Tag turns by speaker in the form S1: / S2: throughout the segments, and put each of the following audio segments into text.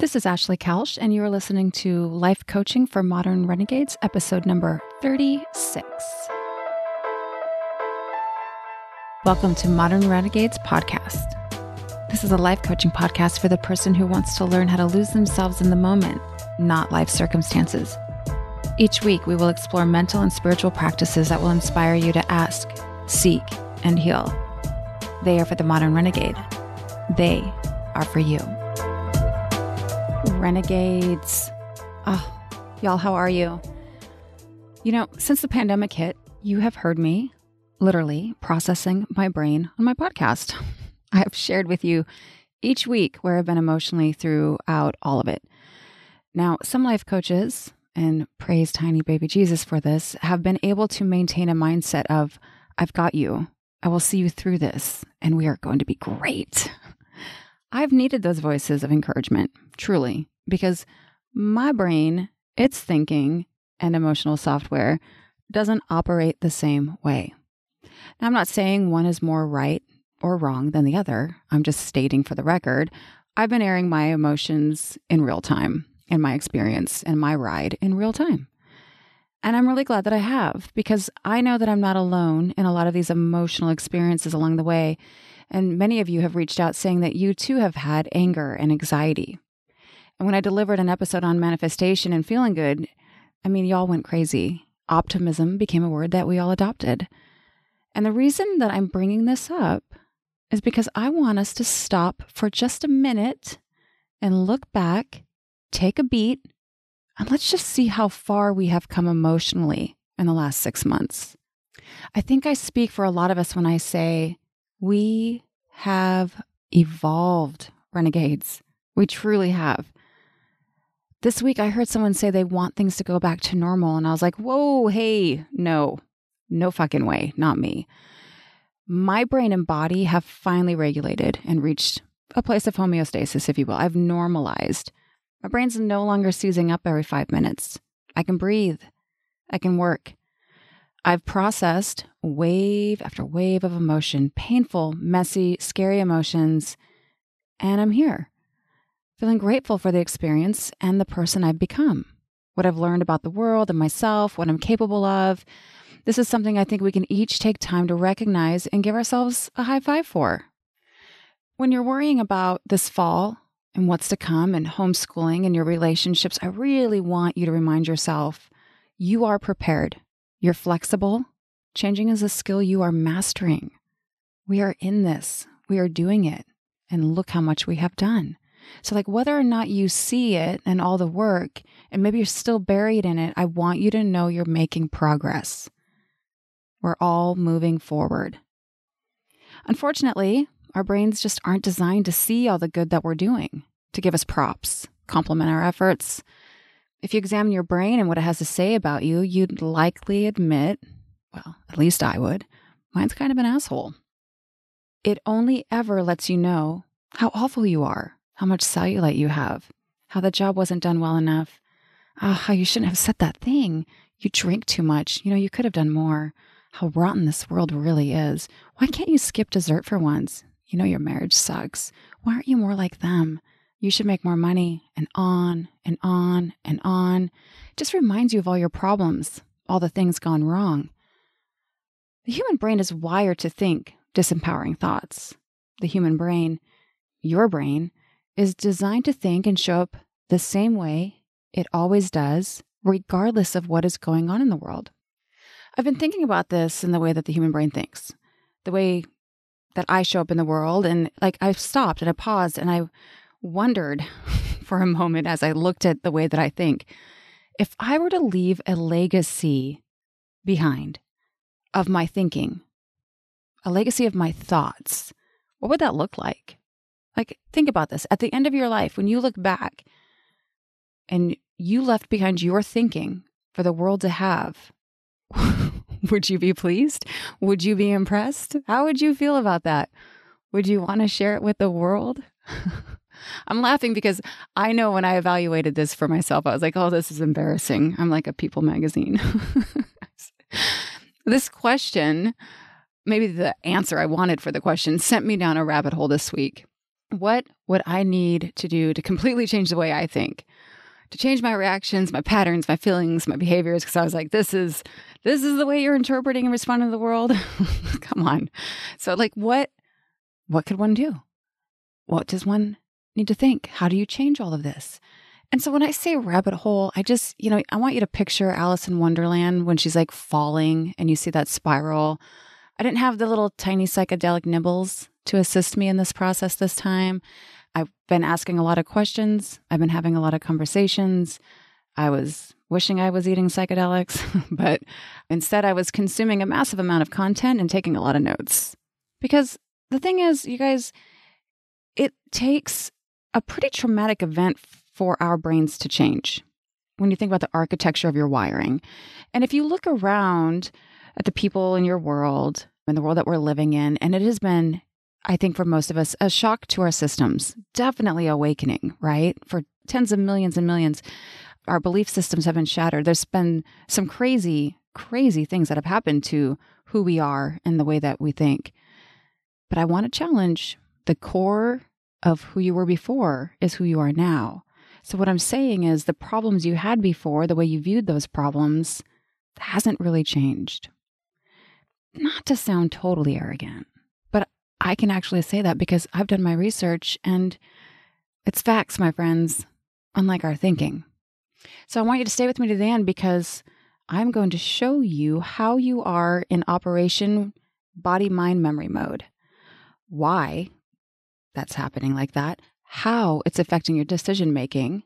S1: This is Ashley Kelsch, and you are listening to Life Coaching for Modern Renegades, episode number 36. Welcome to Modern Renegades Podcast. This is a life coaching podcast for the person who wants to learn how to lose themselves in the moment, not life circumstances. Each week, we will explore mental and spiritual practices that will inspire you to ask, seek, and heal. They are for the modern renegade. They are for you. Renegades. Oh, y'all, how are you? You know, since the pandemic hit, you have heard me literally processing my brain on my podcast. I have shared with you each week where I've been emotionally throughout all of it. Now, some life coaches, and praise tiny baby Jesus for this, have been able to maintain a mindset of, I've got you. I will see you through this, and we are going to be great. I've needed those voices of encouragement, truly, because my brain, its thinking and emotional software doesn't operate the same way. Now, I'm not saying one is more right or wrong than the other. I'm just stating for the record, I've been airing my emotions in real time, in my experience and my ride in real time. And I'm really glad that I have because I know that I'm not alone in a lot of these emotional experiences along the way. And many of you have reached out saying that you too have had anger and anxiety. And when I delivered an episode on manifestation and feeling good, I mean, y'all went crazy. Optimism became a word that we all adopted. And the reason that I'm bringing this up is because I want us to stop for just a minute and look back, take a beat, and let's just see how far we have come emotionally in the last six months. I think I speak for a lot of us when I say we have evolved, renegades. We truly have. This week, I heard someone say they want things to go back to normal. And I was like, whoa, hey, no, no fucking way, not me. My brain and body have finally regulated and reached a place of homeostasis, if you will. I've normalized. My brain's no longer seizing up every five minutes. I can breathe. I can work. I've processed wave after wave of emotion, painful, messy, scary emotions, and I'm here, feeling grateful for the experience and the person I've become, what I've learned about the world and myself, what I'm capable of. This is something I think we can each take time to recognize and give ourselves a high five for. When you're worrying about this fall and what's to come and homeschooling and your relationships, I really want you to remind yourself you are prepared. You're flexible. Changing is a skill you are mastering. We are in this, we are doing it, and look how much we have done. So, like, whether or not you see it and all the work, and maybe you're still buried in it, I want you to know you're making progress. We're all moving forward. Unfortunately, our brains just aren't designed to see all the good that we're doing, to give us props, compliment our efforts. If you examine your brain and what it has to say about you, you'd likely admit, well, at least I would, mine's kind of an asshole. It only ever lets you know how awful you are, how much cellulite you have, how the job wasn't done well enough, oh, how you shouldn't have said that thing. You drink too much. You know, you could have done more. How rotten this world really is. Why can't you skip dessert for once? You know your marriage sucks. Why aren't you more like them? You should make more money, and on and on and on. It just reminds you of all your problems, all the things gone wrong. The human brain is wired to think disempowering thoughts. The human brain, your brain, is designed to think and show up the same way it always does, regardless of what is going on in the world. I've been thinking about this in the way that the human brain thinks, the way that I show up in the world. And like I've stopped and I paused and I wondered for a moment as I looked at the way that I think if I were to leave a legacy behind of my thinking, a legacy of my thoughts, what would that look like? Like, think about this. At the end of your life, when you look back and you left behind your thinking for the world to have, would you be pleased? Would you be impressed? How would you feel about that? Would you want to share it with the world? I'm laughing because I know when I evaluated this for myself, I was like, oh, this is embarrassing. I'm like a People magazine. this question, maybe the answer I wanted for the question, sent me down a rabbit hole this week. What would I need to do to completely change the way I think? To change my reactions, my patterns, my feelings, my behaviors because I was like this is this is the way you're interpreting and responding to the world. Come on. So like what what could one do? What does one need to think? How do you change all of this? And so when I say rabbit hole, I just, you know, I want you to picture Alice in Wonderland when she's like falling and you see that spiral. I didn't have the little tiny psychedelic nibbles to assist me in this process this time. I've been asking a lot of questions. I've been having a lot of conversations. I was wishing I was eating psychedelics, but instead I was consuming a massive amount of content and taking a lot of notes. Because the thing is, you guys, it takes a pretty traumatic event for our brains to change when you think about the architecture of your wiring. And if you look around at the people in your world and the world that we're living in, and it has been, I think, for most of us, a shock to our systems, definitely awakening, right? For tens of millions and millions, our belief systems have been shattered. There's been some crazy, crazy things that have happened to who we are and the way that we think. But I want to challenge the core of who you were before is who you are now. So, what I'm saying is the problems you had before, the way you viewed those problems, hasn't really changed. Not to sound totally arrogant, I can actually say that because I've done my research and it's facts, my friends, unlike our thinking. So, I want you to stay with me to the end because I'm going to show you how you are in operation body mind memory mode, why that's happening like that, how it's affecting your decision making,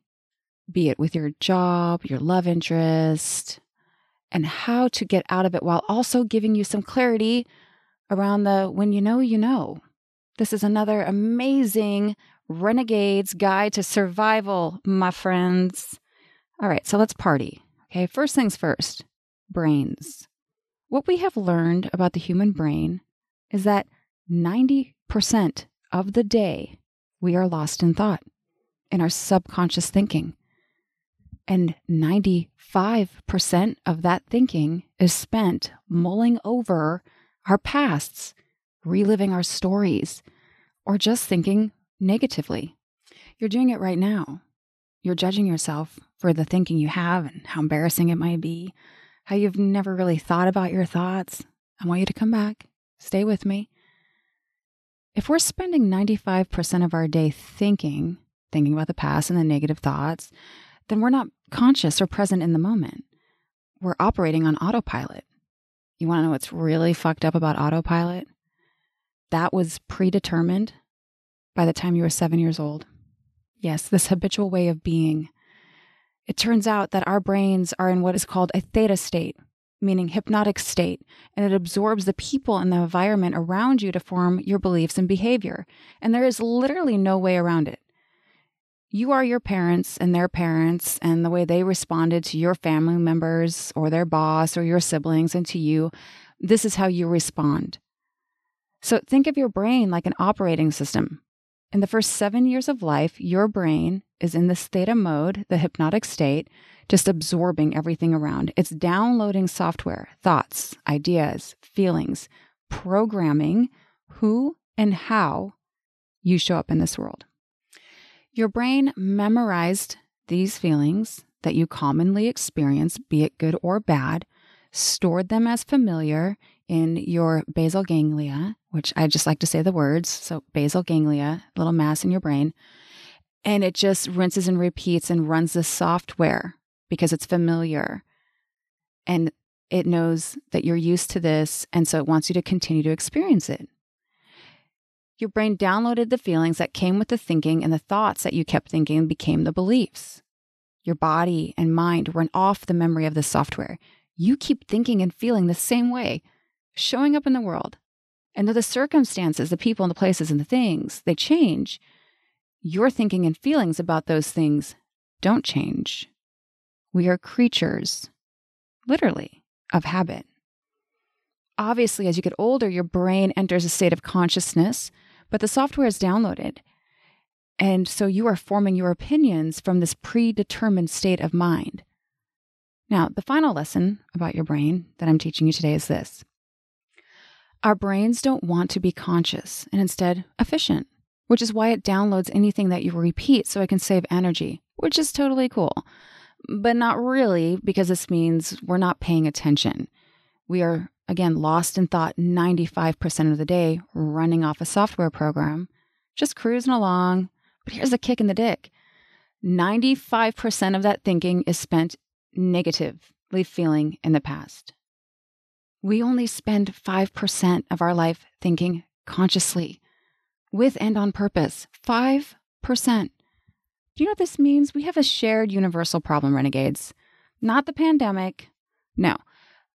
S1: be it with your job, your love interest, and how to get out of it while also giving you some clarity around the when you know, you know. This is another amazing Renegade's Guide to Survival, my friends. All right, so let's party. Okay, first things first brains. What we have learned about the human brain is that 90% of the day we are lost in thought, in our subconscious thinking. And 95% of that thinking is spent mulling over our pasts, reliving our stories, or just thinking negatively. You're doing it right now. You're judging yourself for the thinking you have and how embarrassing it might be, how you've never really thought about your thoughts. I want you to come back, stay with me. If we're spending 95% of our day thinking, thinking about the past and the negative thoughts, then we're not conscious or present in the moment. We're operating on autopilot. You want to know what's really fucked up about autopilot? That was predetermined by the time you were seven years old. Yes, this habitual way of being. It turns out that our brains are in what is called a theta state, meaning hypnotic state, and it absorbs the people and the environment around you to form your beliefs and behavior. And there is literally no way around it. You are your parents and their parents, and the way they responded to your family members or their boss or your siblings and to you, this is how you respond. So think of your brain like an operating system. In the first seven years of life, your brain is in this theta mode, the hypnotic state, just absorbing everything around. It's downloading software, thoughts, ideas, feelings, programming who and how you show up in this world. Your brain memorized these feelings that you commonly experience, be it good or bad, stored them as familiar in your basal ganglia, which I just like to say the words. So, basal ganglia, little mass in your brain. And it just rinses and repeats and runs the software because it's familiar and it knows that you're used to this. And so it wants you to continue to experience it. Your brain downloaded the feelings that came with the thinking, and the thoughts that you kept thinking became the beliefs. Your body and mind run off the memory of the software. You keep thinking and feeling the same way, showing up in the world. And though the circumstances, the people and the places and the things, they change, your thinking and feelings about those things don't change. We are creatures, literally, of habit. Obviously, as you get older, your brain enters a state of consciousness, but the software is downloaded. And so you are forming your opinions from this predetermined state of mind. Now, the final lesson about your brain that I'm teaching you today is this Our brains don't want to be conscious and instead efficient which is why it downloads anything that you repeat so it can save energy, which is totally cool. But not really, because this means we're not paying attention. We are, again, lost in thought 95% of the day, running off a software program, just cruising along. But here's the kick in the dick 95% of that thinking is spent negatively feeling in the past. We only spend 5% of our life thinking consciously, with and on purpose. 5%. Do you know what this means? We have a shared universal problem, renegades. Not the pandemic. No.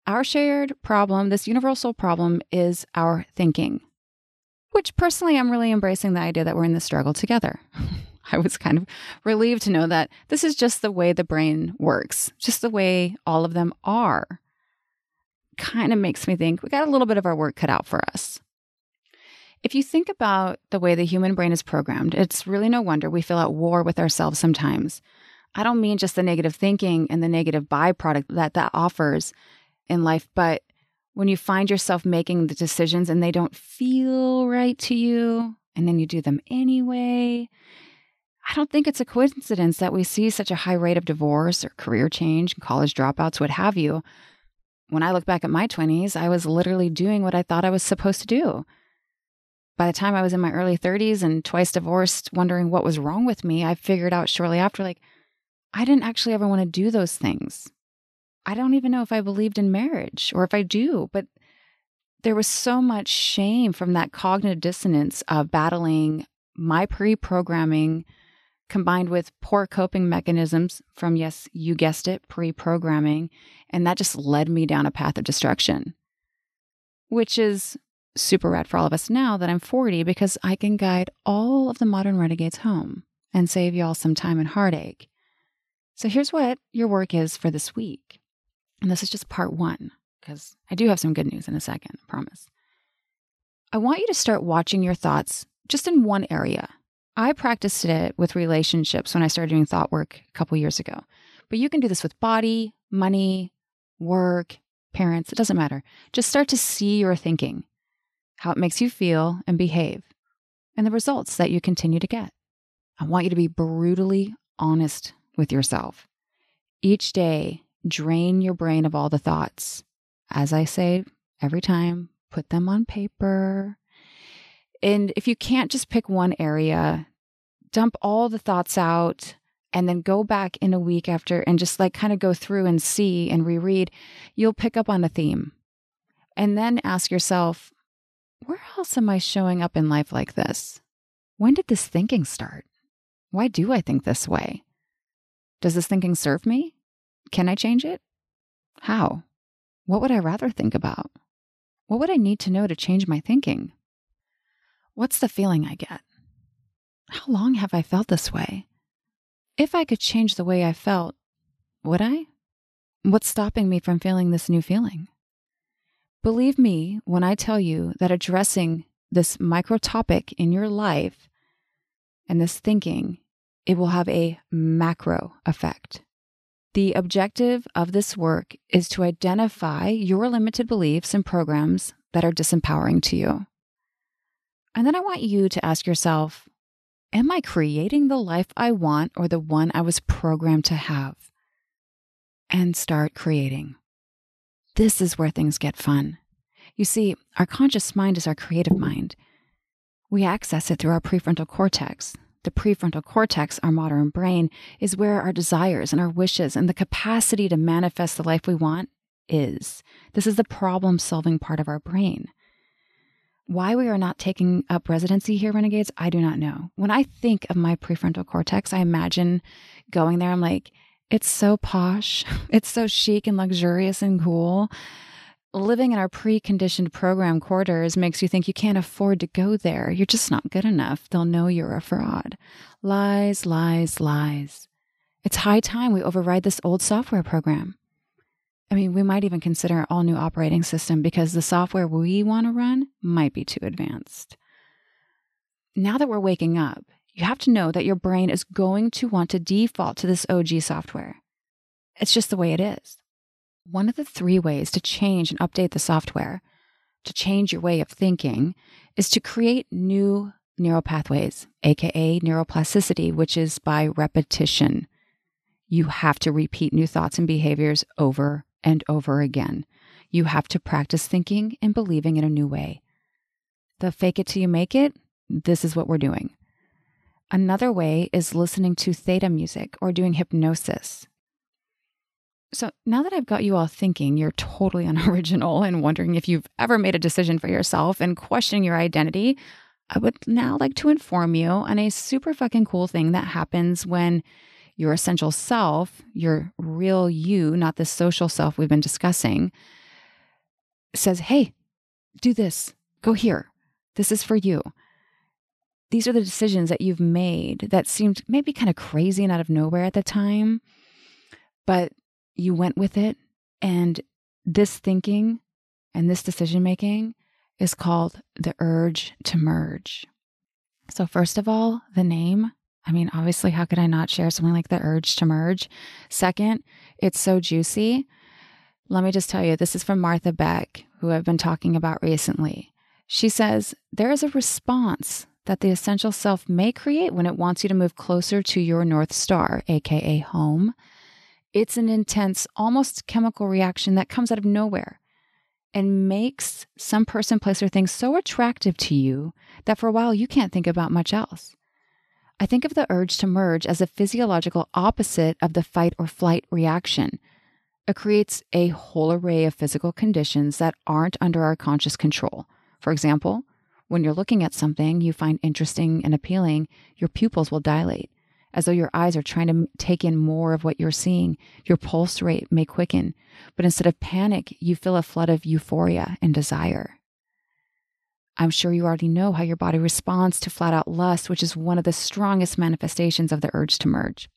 S1: Our shared problem, this universal problem, is our thinking. Which personally, I'm really embracing the idea that we're in this struggle together. I was kind of relieved to know that this is just the way the brain works, just the way all of them are. Kind of makes me think we got a little bit of our work cut out for us. If you think about the way the human brain is programmed, it's really no wonder we feel at war with ourselves sometimes. I don't mean just the negative thinking and the negative byproduct that that offers in life, but when you find yourself making the decisions and they don't feel right to you, and then you do them anyway, I don't think it's a coincidence that we see such a high rate of divorce or career change, and college dropouts, what have you. When I look back at my 20s, I was literally doing what I thought I was supposed to do. By the time I was in my early 30s and twice divorced, wondering what was wrong with me, I figured out shortly after, like, I didn't actually ever want to do those things. I don't even know if I believed in marriage or if I do, but there was so much shame from that cognitive dissonance of battling my pre programming combined with poor coping mechanisms from, yes, you guessed it, pre programming. And that just led me down a path of destruction, which is super rad for all of us now that I'm 40 because I can guide all of the modern renegades home and save y'all some time and heartache. So here's what your work is for this week. And this is just part one because I do have some good news in a second, I promise. I want you to start watching your thoughts just in one area I practiced it with relationships when I started doing thought work a couple years ago. But you can do this with body, money, work, parents, it doesn't matter. Just start to see your thinking, how it makes you feel and behave, and the results that you continue to get. I want you to be brutally honest with yourself. Each day, drain your brain of all the thoughts. As I say every time, put them on paper. And if you can't just pick one area, dump all the thoughts out and then go back in a week after and just like kind of go through and see and reread, you'll pick up on a theme. And then ask yourself, where else am I showing up in life like this? When did this thinking start? Why do I think this way? Does this thinking serve me? Can I change it? How? What would I rather think about? What would I need to know to change my thinking? What's the feeling I get? How long have I felt this way? If I could change the way I felt, would I? What's stopping me from feeling this new feeling? Believe me when I tell you that addressing this micro topic in your life and this thinking, it will have a macro effect. The objective of this work is to identify your limited beliefs and programs that are disempowering to you. And then I want you to ask yourself Am I creating the life I want or the one I was programmed to have? And start creating. This is where things get fun. You see, our conscious mind is our creative mind. We access it through our prefrontal cortex. The prefrontal cortex, our modern brain, is where our desires and our wishes and the capacity to manifest the life we want is. This is the problem solving part of our brain. Why we are not taking up residency here, Renegades, I do not know. When I think of my prefrontal cortex, I imagine going there. I'm like, it's so posh, it's so chic and luxurious and cool. Living in our preconditioned program quarters makes you think you can't afford to go there. You're just not good enough. They'll know you're a fraud. Lies, lies, lies. It's high time we override this old software program. I mean, we might even consider an all new operating system because the software we want to run might be too advanced. Now that we're waking up, you have to know that your brain is going to want to default to this OG software. It's just the way it is. One of the three ways to change and update the software, to change your way of thinking, is to create new neural pathways, aka neuroplasticity, which is by repetition. You have to repeat new thoughts and behaviors over and over again. You have to practice thinking and believing in a new way. The fake it till you make it, this is what we're doing. Another way is listening to theta music or doing hypnosis. So now that I've got you all thinking you're totally unoriginal and wondering if you've ever made a decision for yourself and questioning your identity, I would now like to inform you on a super fucking cool thing that happens when your essential self, your real you, not the social self we've been discussing, says, Hey, do this, go here. This is for you. These are the decisions that you've made that seemed maybe kind of crazy and out of nowhere at the time, but you went with it. And this thinking and this decision making is called the urge to merge. So, first of all, the name. I mean, obviously, how could I not share something like the urge to merge? Second, it's so juicy. Let me just tell you, this is from Martha Beck, who I've been talking about recently. She says, There is a response that the essential self may create when it wants you to move closer to your North Star, aka home. It's an intense, almost chemical reaction that comes out of nowhere and makes some person, place, or thing so attractive to you that for a while you can't think about much else. I think of the urge to merge as a physiological opposite of the fight or flight reaction. It creates a whole array of physical conditions that aren't under our conscious control. For example, when you're looking at something you find interesting and appealing, your pupils will dilate as though your eyes are trying to take in more of what you're seeing. Your pulse rate may quicken, but instead of panic, you feel a flood of euphoria and desire. I'm sure you already know how your body responds to flat out lust, which is one of the strongest manifestations of the urge to merge.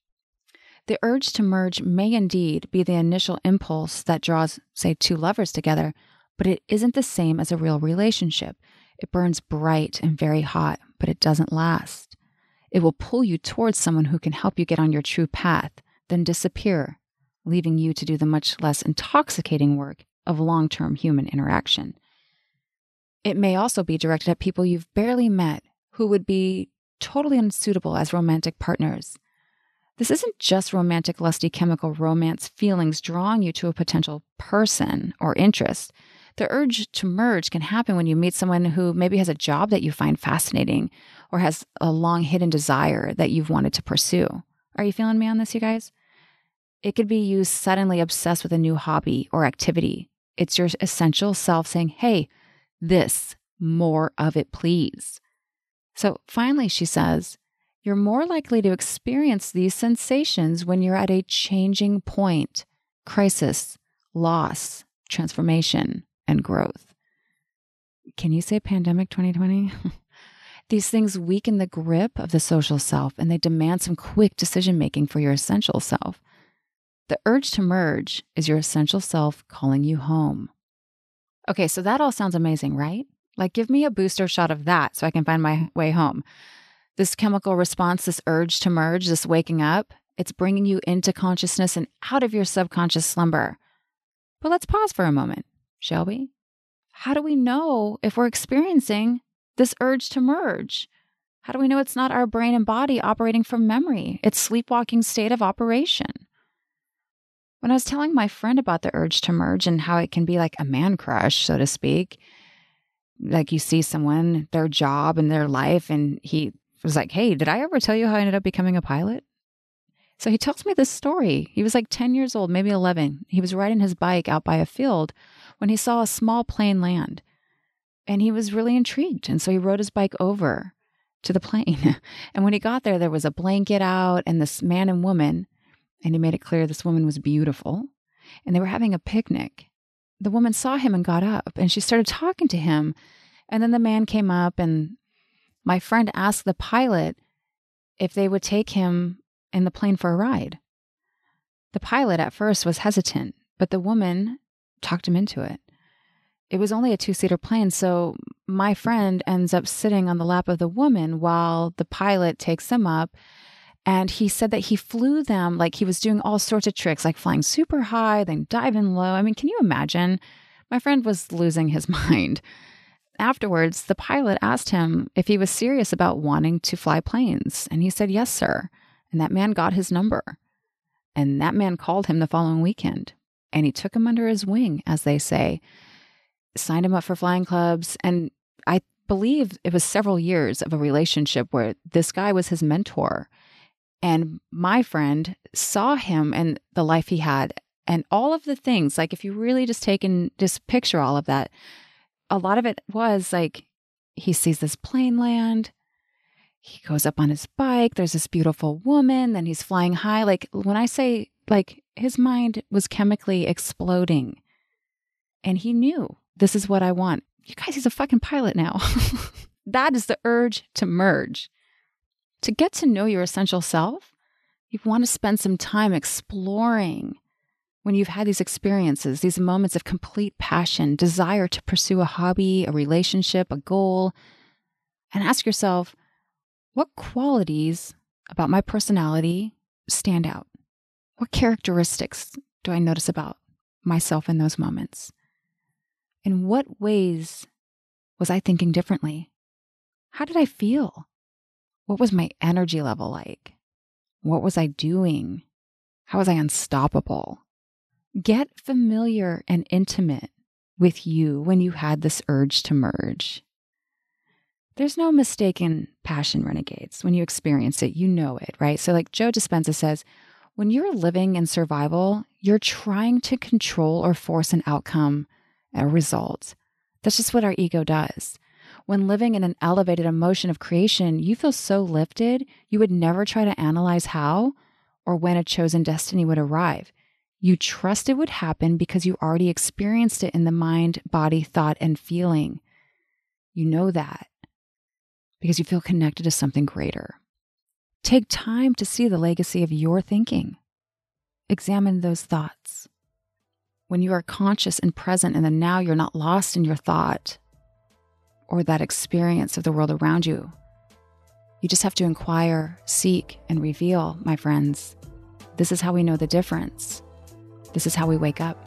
S1: The urge to merge may indeed be the initial impulse that draws, say, two lovers together, but it isn't the same as a real relationship. It burns bright and very hot, but it doesn't last. It will pull you towards someone who can help you get on your true path, then disappear, leaving you to do the much less intoxicating work of long term human interaction. It may also be directed at people you've barely met who would be totally unsuitable as romantic partners. This isn't just romantic, lusty chemical romance feelings drawing you to a potential person or interest. The urge to merge can happen when you meet someone who maybe has a job that you find fascinating or has a long hidden desire that you've wanted to pursue. Are you feeling me on this, you guys? It could be you suddenly obsessed with a new hobby or activity. It's your essential self saying, Hey, this, more of it, please. So finally, she says, You're more likely to experience these sensations when you're at a changing point, crisis, loss, transformation, and growth. Can you say pandemic 2020? These things weaken the grip of the social self and they demand some quick decision making for your essential self. The urge to merge is your essential self calling you home. Okay, so that all sounds amazing, right? Like, give me a booster shot of that so I can find my way home. This chemical response, this urge to merge, this waking up, it's bringing you into consciousness and out of your subconscious slumber. But let's pause for a moment shall we? How do we know if we're experiencing this urge to merge? How do we know it's not our brain and body operating from memory? It's sleepwalking state of operation. When I was telling my friend about the urge to merge and how it can be like a man crush, so to speak, like you see someone, their job and their life, and he was like, Hey, did I ever tell you how I ended up becoming a pilot? So he tells me this story. He was like 10 years old, maybe 11. He was riding his bike out by a field when he saw a small plane land. And he was really intrigued. And so he rode his bike over to the plane. and when he got there, there was a blanket out and this man and woman. And he made it clear this woman was beautiful. And they were having a picnic. The woman saw him and got up and she started talking to him. And then the man came up and my friend asked the pilot if they would take him in the plane for a ride. The pilot at first was hesitant, but the woman talked him into it. It was only a two seater plane, so my friend ends up sitting on the lap of the woman while the pilot takes them up. And he said that he flew them like he was doing all sorts of tricks, like flying super high, then diving low. I mean, can you imagine? My friend was losing his mind. afterwards, the pilot asked him if he was serious about wanting to fly planes. And he said, Yes, sir. And that man got his number. And that man called him the following weekend. And he took him under his wing, as they say, signed him up for flying clubs. And I believe it was several years of a relationship where this guy was his mentor. And my friend saw him and the life he had and all of the things. Like, if you really just take and just picture all of that, a lot of it was like he sees this plane land. He goes up on his bike. There's this beautiful woman. Then he's flying high. Like, when I say, like, his mind was chemically exploding. And he knew this is what I want. You guys, he's a fucking pilot now. that is the urge to merge. To get to know your essential self, you want to spend some time exploring when you've had these experiences, these moments of complete passion, desire to pursue a hobby, a relationship, a goal, and ask yourself, what qualities about my personality stand out? What characteristics do I notice about myself in those moments? In what ways was I thinking differently? How did I feel? What was my energy level like? What was I doing? How was I unstoppable? Get familiar and intimate with you when you had this urge to merge. There's no mistaken passion, renegades. When you experience it, you know it, right? So, like Joe Dispenza says, when you're living in survival, you're trying to control or force an outcome, a result. That's just what our ego does. When living in an elevated emotion of creation, you feel so lifted, you would never try to analyze how or when a chosen destiny would arrive. You trust it would happen because you already experienced it in the mind, body, thought, and feeling. You know that because you feel connected to something greater. Take time to see the legacy of your thinking. Examine those thoughts. When you are conscious and present in the now, you're not lost in your thought or that experience of the world around you. You just have to inquire, seek, and reveal, my friends. This is how we know the difference. This is how we wake up.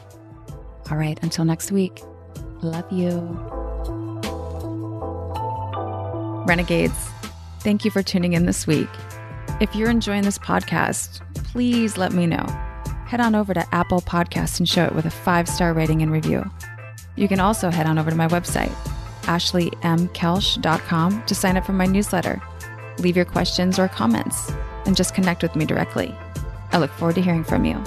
S1: All right, until next week, love you. Renegades, thank you for tuning in this week. If you're enjoying this podcast, please let me know. Head on over to Apple Podcasts and show it with a five star rating and review. You can also head on over to my website, ashleymkelsch.com, to sign up for my newsletter. Leave your questions or comments and just connect with me directly. I look forward to hearing from you.